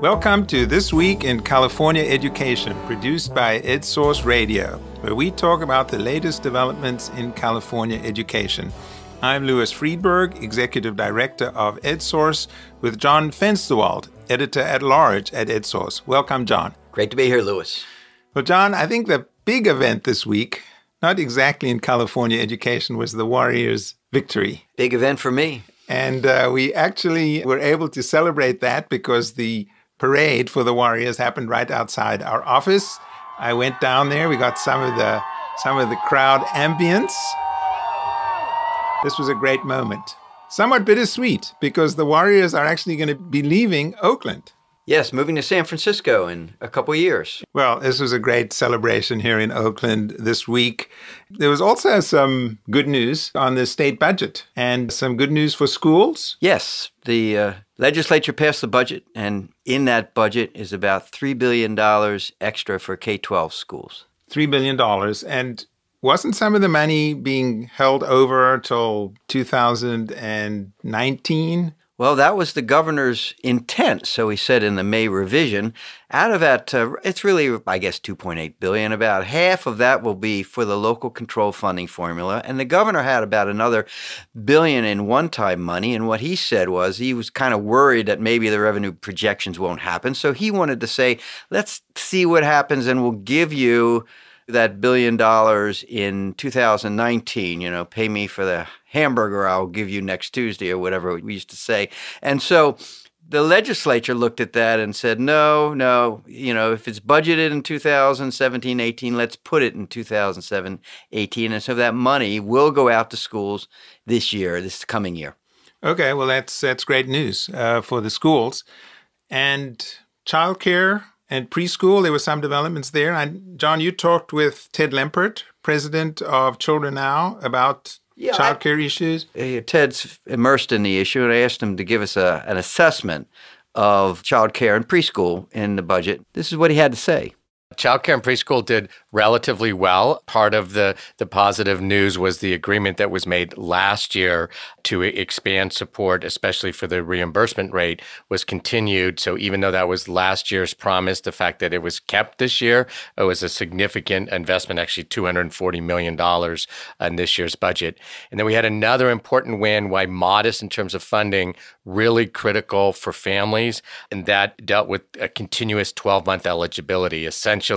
Welcome to This Week in California Education, produced by EdSource Radio, where we talk about the latest developments in California education. I'm Louis Freedberg, Executive Director of EdSource, with John Fensterwald, Editor at Large at EdSource. Welcome, John. Great to be here, Louis. Well, John, I think the big event this week, not exactly in California education, was the Warriors' victory. Big event for me. And uh, we actually were able to celebrate that because the parade for the Warriors happened right outside our office. I went down there. We got some of the some of the crowd ambience. This was a great moment. Somewhat bittersweet because the Warriors are actually going to be leaving Oakland. Yes, moving to San Francisco in a couple years. Well, this was a great celebration here in Oakland this week. There was also some good news on the state budget and some good news for schools. Yes, the uh, legislature passed the budget, and in that budget is about $3 billion extra for K 12 schools. $3 billion. And wasn't some of the money being held over till 2019? Well, that was the governor's intent. So he said in the May revision, out of that, uh, it's really, I guess, 2.8 billion. About half of that will be for the local control funding formula, and the governor had about another billion in one-time money. And what he said was he was kind of worried that maybe the revenue projections won't happen. So he wanted to say, let's see what happens, and we'll give you that billion dollars in 2019. You know, pay me for the hamburger I'll give you next Tuesday or whatever we used to say. And so the legislature looked at that and said, no, no, you know, if it's budgeted in 2017 18, let's put it in 2007 18. And so that money will go out to schools this year, this coming year. Okay, well, that's, that's great news uh, for the schools. And childcare and preschool, there were some developments there. And John, you talked with Ted Lempert, president of Children Now, about yeah, childcare issues? Uh, Ted's immersed in the issue, and I asked him to give us a, an assessment of childcare and preschool in the budget. This is what he had to say. Childcare and preschool did relatively well. Part of the, the positive news was the agreement that was made last year to expand support, especially for the reimbursement rate, was continued. So even though that was last year's promise, the fact that it was kept this year, it was a significant investment, actually $240 million in this year's budget. And then we had another important win, why modest in terms of funding, really critical for families. And that dealt with a continuous 12 month eligibility. Essentially,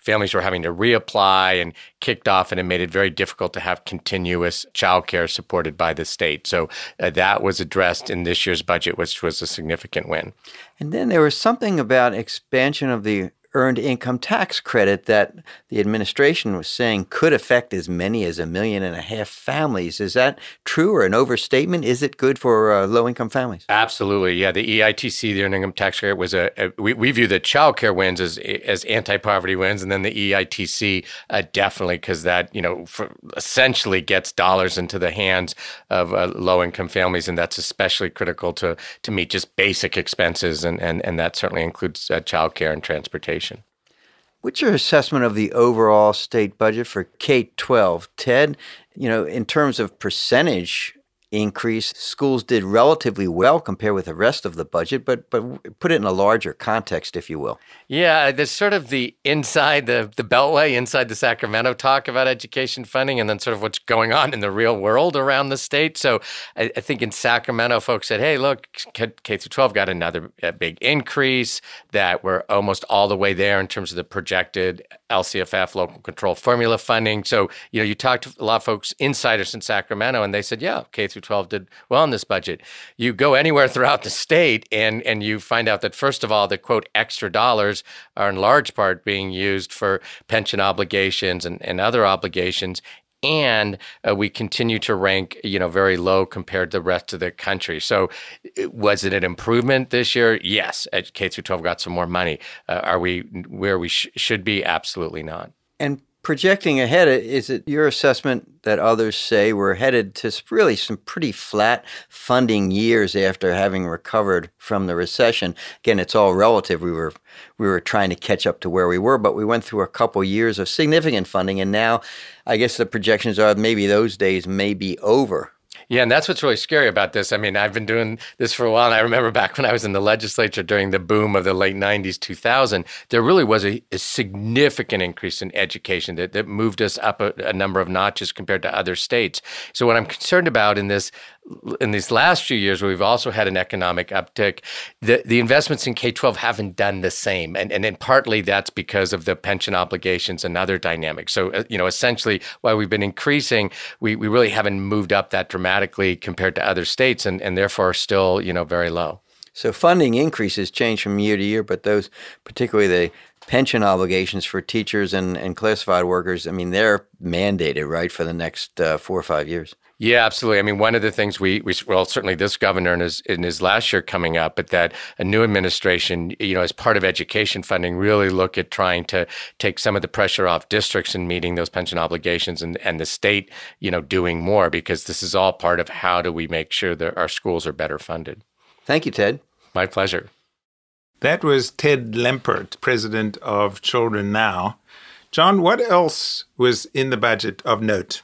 families were having to reapply and kicked off, and it made it very difficult to have continuous childcare supported by the state. So uh, that was addressed in this year's budget, which was a significant win. And then there was something about expansion of the earned income tax credit that the administration was saying could affect as many as a million and a half families. Is that true or an overstatement? Is it good for uh, low income families? Absolutely. Yeah. The EITC, the earned income tax credit, was a, a we, we view the child care wins as, as anti poverty wins. And then the EITC uh, definitely, because that, you know, essentially gets dollars into the hands of uh, low income families. And that's especially critical to, to meet just basic expenses. And, and, and that certainly includes uh, child care and transportation. What's your assessment of the overall state budget for K 12? Ted, you know, in terms of percentage increase. Schools did relatively well compared with the rest of the budget, but but put it in a larger context, if you will. Yeah, uh, there's sort of the inside the the Beltway, inside the Sacramento talk about education funding, and then sort of what's going on in the real world around the state. So I, I think in Sacramento, folks said, "Hey, look, K through 12 got another uh, big increase. That we're almost all the way there in terms of the projected LCFF local control formula funding." So you know, you talked to a lot of folks, insiders in Sacramento, and they said, "Yeah, K through 12 did well in this budget. You go anywhere throughout the state and, and you find out that, first of all, the quote, extra dollars are in large part being used for pension obligations and, and other obligations. And uh, we continue to rank you know very low compared to the rest of the country. So was it an improvement this year? Yes. K through 12 got some more money. Uh, are we where we sh- should be? Absolutely not. And projecting ahead, is it your assessment that others say we're headed to really some pretty flat funding years after having recovered from the recession? Again, it's all relative. We were we were trying to catch up to where we were, but we went through a couple years of significant funding, and now I guess the projections are maybe those days may be over. Yeah, and that's what's really scary about this. I mean, I've been doing this for a while, and I remember back when I was in the legislature during the boom of the late 90s, 2000, there really was a, a significant increase in education that, that moved us up a, a number of notches compared to other states. So, what I'm concerned about in this in these last few years, where we've also had an economic uptick, the, the investments in K 12 haven't done the same. And, and, partly that's because of the pension obligations and other dynamics. So, uh, you know, essentially, while we've been increasing, we, we really haven't moved up that dramatically compared to other states and, and therefore still, you know, very low. So, funding increases change from year to year, but those, particularly the pension obligations for teachers and, and classified workers, I mean, they're mandated, right, for the next uh, four or five years. Yeah, absolutely. I mean, one of the things we, we well, certainly this governor in his, in his last year coming up, but that a new administration, you know, as part of education funding, really look at trying to take some of the pressure off districts in meeting those pension obligations and, and the state, you know, doing more because this is all part of how do we make sure that our schools are better funded. Thank you, Ted. My pleasure. That was Ted Lempert, president of Children Now. John, what else was in the budget of note?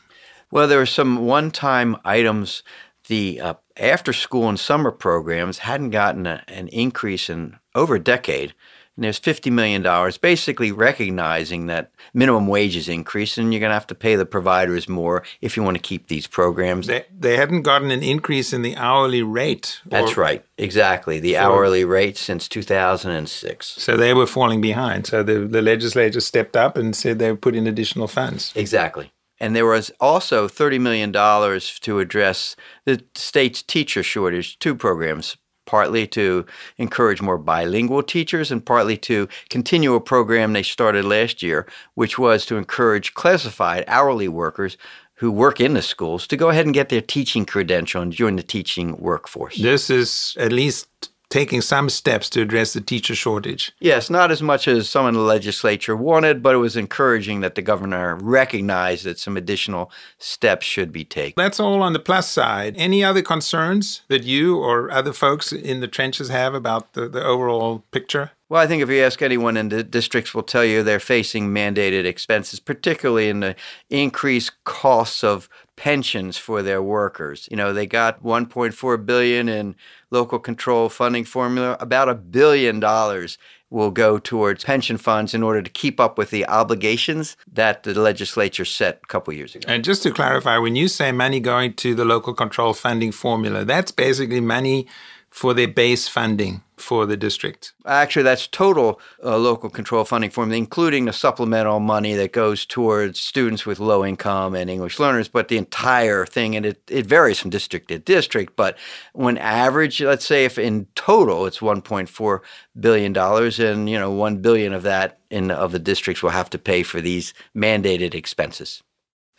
Well, there were some one time items. The uh, after school and summer programs hadn't gotten a, an increase in over a decade. And there's $50 million basically recognizing that minimum wages increase and you're going to have to pay the providers more if you want to keep these programs. They, they hadn't gotten an increase in the hourly rate. That's right. Exactly. The for, hourly rate since 2006. So they were falling behind. So the, the legislature stepped up and said they would put in additional funds. Exactly. And there was also $30 million to address the state's teacher shortage, two programs, partly to encourage more bilingual teachers and partly to continue a program they started last year, which was to encourage classified hourly workers who work in the schools to go ahead and get their teaching credential and join the teaching workforce. This is at least taking some steps to address the teacher shortage. Yes, not as much as some in the legislature wanted, but it was encouraging that the governor recognized that some additional steps should be taken. That's all on the plus side. Any other concerns that you or other folks in the trenches have about the, the overall picture? Well, I think if you ask anyone in the districts, will tell you they're facing mandated expenses, particularly in the increased costs of pensions for their workers. You know, they got 1.4 billion in local control funding formula. About a billion dollars will go towards pension funds in order to keep up with the obligations that the legislature set a couple years ago. And just to clarify, when you say money going to the local control funding formula, that's basically money for their base funding for the district? Actually, that's total uh, local control funding formula, including the supplemental money that goes towards students with low income and English learners, but the entire thing, and it, it varies from district to district. But when average, let's say if in total it's $1.4 billion, and you know, 1 billion of that in of the districts will have to pay for these mandated expenses.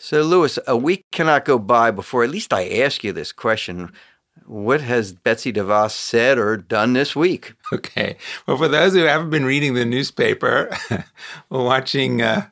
So, Louis, a week cannot go by before at least I ask you this question. What has Betsy DeVos said or done this week? Okay. Well, for those who haven't been reading the newspaper or watching uh,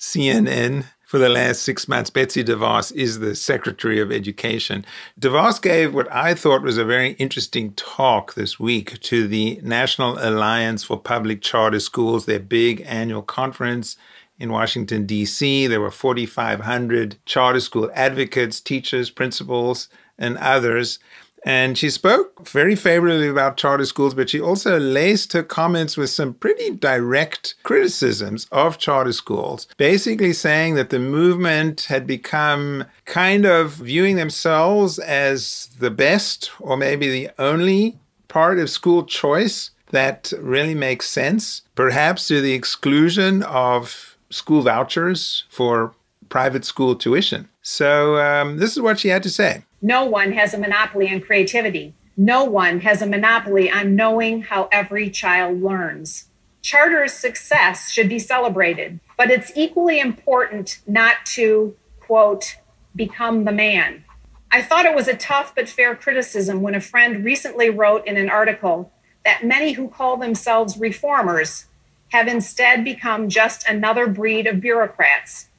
CNN for the last six months, Betsy DeVos is the Secretary of Education. DeVos gave what I thought was a very interesting talk this week to the National Alliance for Public Charter Schools, their big annual conference in Washington, D.C. There were 4,500 charter school advocates, teachers, principals, and others. And she spoke very favorably about charter schools, but she also laced her comments with some pretty direct criticisms of charter schools, basically saying that the movement had become kind of viewing themselves as the best or maybe the only part of school choice that really makes sense, perhaps to the exclusion of school vouchers for private school tuition. So, um, this is what she had to say. No one has a monopoly on creativity. No one has a monopoly on knowing how every child learns. Charter's success should be celebrated, but it's equally important not to, quote, become the man. I thought it was a tough but fair criticism when a friend recently wrote in an article that many who call themselves reformers have instead become just another breed of bureaucrats,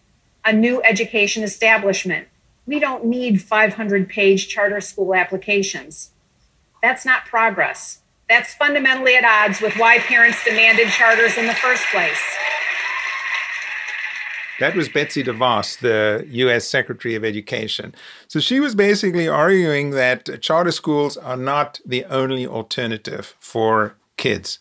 a new education establishment we don't need 500 page charter school applications. That's not progress. That's fundamentally at odds with why parents demanded charters in the first place. That was Betsy DeVos, the U.S. Secretary of Education. So she was basically arguing that charter schools are not the only alternative for kids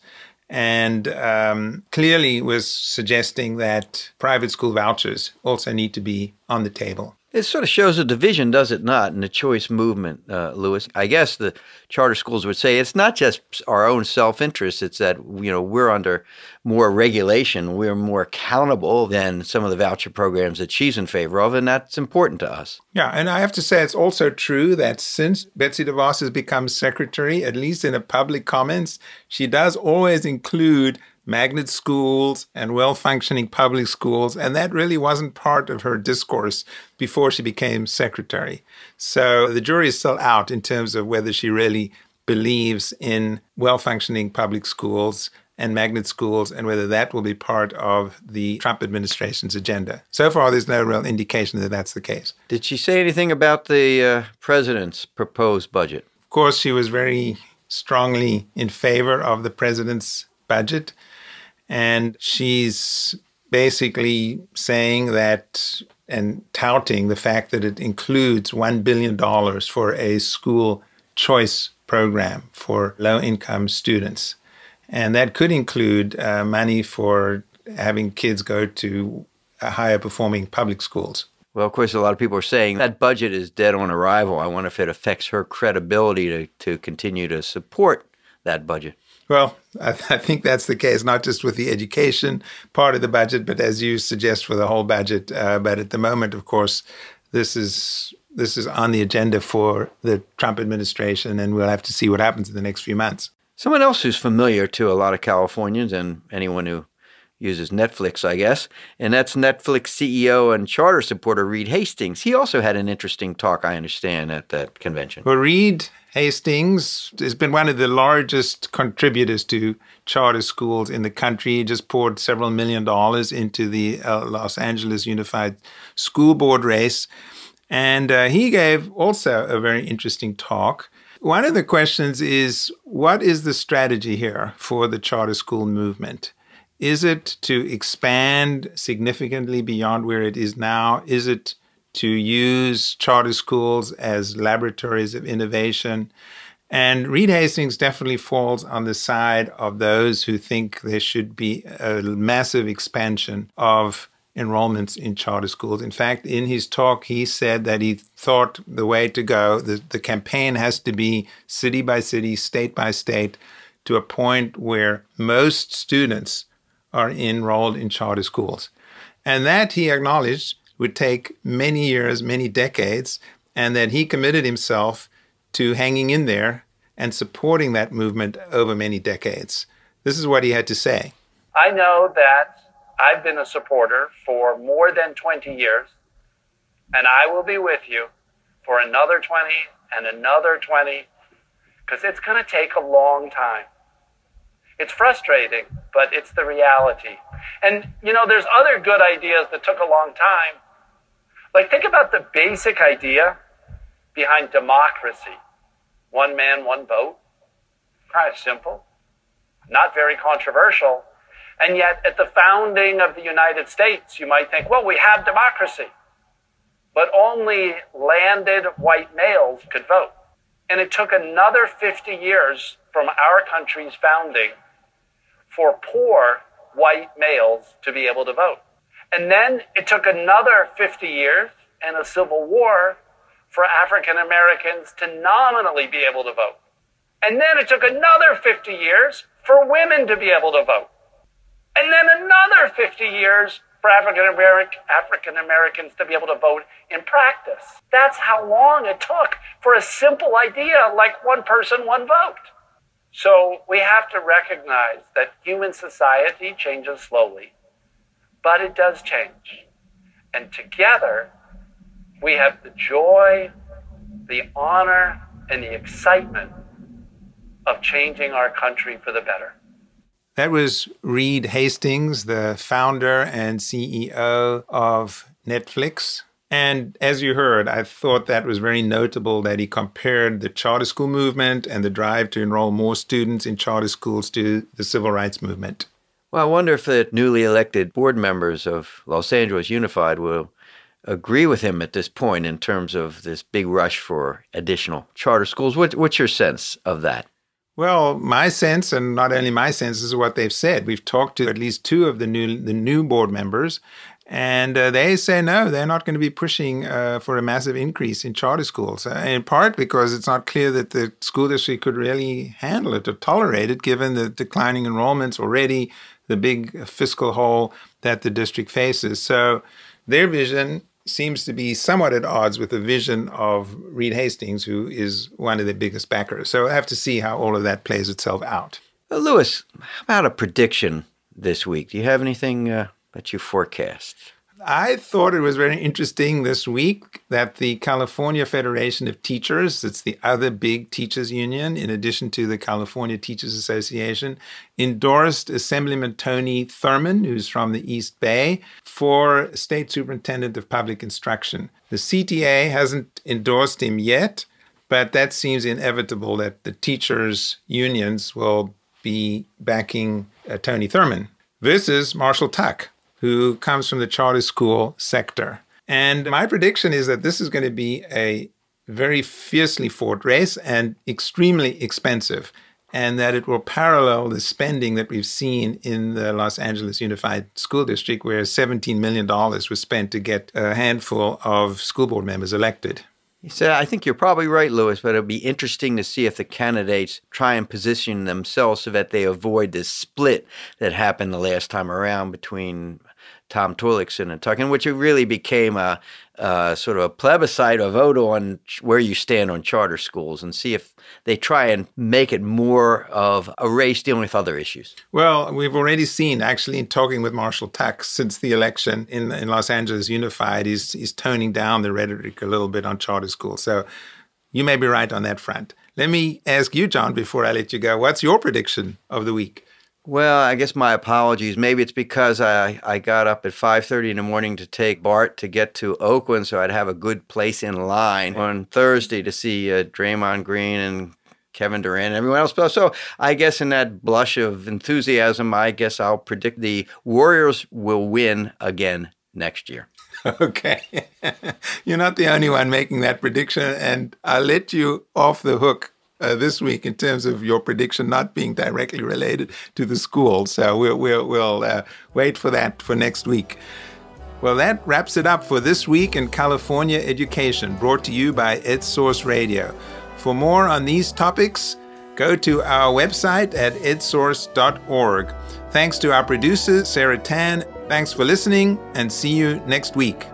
and um, clearly was suggesting that private school vouchers also need to be on the table. It sort of shows a division, does it not, in the choice movement, uh, Louis? I guess the charter schools would say it's not just our own self interest; it's that you know we're under more regulation, we're more accountable than some of the voucher programs that she's in favor of, and that's important to us. Yeah, and I have to say it's also true that since Betsy DeVos has become secretary, at least in the public comments, she does always include magnet schools and well functioning public schools. And that really wasn't part of her discourse before she became secretary. So the jury is still out in terms of whether she really believes in well functioning public schools and magnet schools and whether that will be part of the Trump administration's agenda. So far, there's no real indication that that's the case. Did she say anything about the uh, president's proposed budget? Of course, she was very strongly in favor of the president's budget. And she's basically saying that and touting the fact that it includes $1 billion for a school choice program for low income students. And that could include uh, money for having kids go to higher performing public schools. Well, of course, a lot of people are saying that budget is dead on arrival. I wonder if it affects her credibility to, to continue to support that budget. Well, I, I, think that's the case, not just with the education part of the budget, but as you suggest for the whole budget. Uh, but at the moment, of course, this is this is on the agenda for the Trump administration, and we'll have to see what happens in the next few months. Someone else who's familiar to a lot of Californians and anyone who uses Netflix, I guess, and that's Netflix CEO and charter supporter Reed Hastings. He also had an interesting talk, I understand, at that convention. Well, Reed Hastings has been one of the largest contributors to charter schools in the country. He just poured several million dollars into the uh, Los Angeles Unified School Board race. And uh, he gave also a very interesting talk. One of the questions is what is the strategy here for the charter school movement? Is it to expand significantly beyond where it is now? Is it to use charter schools as laboratories of innovation. And Reed Hastings definitely falls on the side of those who think there should be a massive expansion of enrollments in charter schools. In fact, in his talk, he said that he thought the way to go, the, the campaign has to be city by city, state by state, to a point where most students are enrolled in charter schools. And that he acknowledged would take many years, many decades, and that he committed himself to hanging in there and supporting that movement over many decades. This is what he had to say. I know that I've been a supporter for more than 20 years, and I will be with you for another 20 and another 20 because it's going to take a long time. It's frustrating, but it's the reality. And, you know, there's other good ideas that took a long time, like, think about the basic idea behind democracy one man, one vote. Kind of simple, not very controversial. And yet, at the founding of the United States, you might think, well, we have democracy. But only landed white males could vote. And it took another 50 years from our country's founding for poor white males to be able to vote. And then it took another 50 years and a civil war for African Americans to nominally be able to vote. And then it took another 50 years for women to be able to vote. And then another 50 years for African African Americans to be able to vote in practice. That's how long it took for a simple idea like one person, one vote. So we have to recognize that human society changes slowly but it does change. And together, we have the joy, the honor, and the excitement of changing our country for the better. That was Reed Hastings, the founder and CEO of Netflix. And as you heard, I thought that was very notable that he compared the charter school movement and the drive to enroll more students in charter schools to the civil rights movement. Well, I wonder if the newly elected board members of Los Angeles Unified will agree with him at this point in terms of this big rush for additional charter schools. What, what's your sense of that? Well, my sense, and not only my sense, is what they've said. We've talked to at least two of the new the new board members, and uh, they say no, they're not going to be pushing uh, for a massive increase in charter schools. Uh, in part because it's not clear that the school district could really handle it or tolerate it, given the declining enrollments already, the big fiscal hole that the district faces. So, their vision seems to be somewhat at odds with the vision of Reed Hastings, who is one of the biggest backers. So I have to see how all of that plays itself out. Uh, Louis, how about a prediction this week? Do you have anything uh, that you forecast? I thought it was very interesting this week that the California Federation of Teachers, it's the other big teachers union, in addition to the California Teachers Association, endorsed Assemblyman Tony Thurmond, who's from the East Bay, for State Superintendent of Public Instruction. The CTA hasn't endorsed him yet, but that seems inevitable that the teachers' unions will be backing uh, Tony Thurmond versus Marshall Tuck who comes from the charter school sector. And my prediction is that this is going to be a very fiercely fought race and extremely expensive, and that it will parallel the spending that we've seen in the Los Angeles Unified School District, where $17 million was spent to get a handful of school board members elected. Said, I think you're probably right, Louis, but it'll be interesting to see if the candidates try and position themselves so that they avoid this split that happened the last time around between Tom Torlakson and Tuck, which it really became a, a, sort of a plebiscite, a vote on where you stand on charter schools, and see if they try and make it more of a race dealing with other issues. Well, we've already seen, actually, in talking with Marshall Tuck since the election in, in Los Angeles Unified, he's, he's toning down the rhetoric a little bit on charter schools. So you may be right on that front. Let me ask you, John, before I let you go, what's your prediction of the week? Well, I guess my apologies. Maybe it's because I, I got up at 5:30 in the morning to take Bart to get to Oakland so I'd have a good place in line on Thursday to see uh, Draymond Green and Kevin Durant and everyone else. So I guess in that blush of enthusiasm, I guess I'll predict the Warriors will win again next year. Okay. You're not the only one making that prediction, and I'll let you off the hook uh, this week in terms of your prediction not being directly related to the school. So we'll, we'll, we'll uh, wait for that for next week. Well, that wraps it up for this week in California education, brought to you by EdSource Radio. For more on these topics, go to our website at edsource.org. Thanks to our producer, Sarah Tan. Thanks for listening, and see you next week.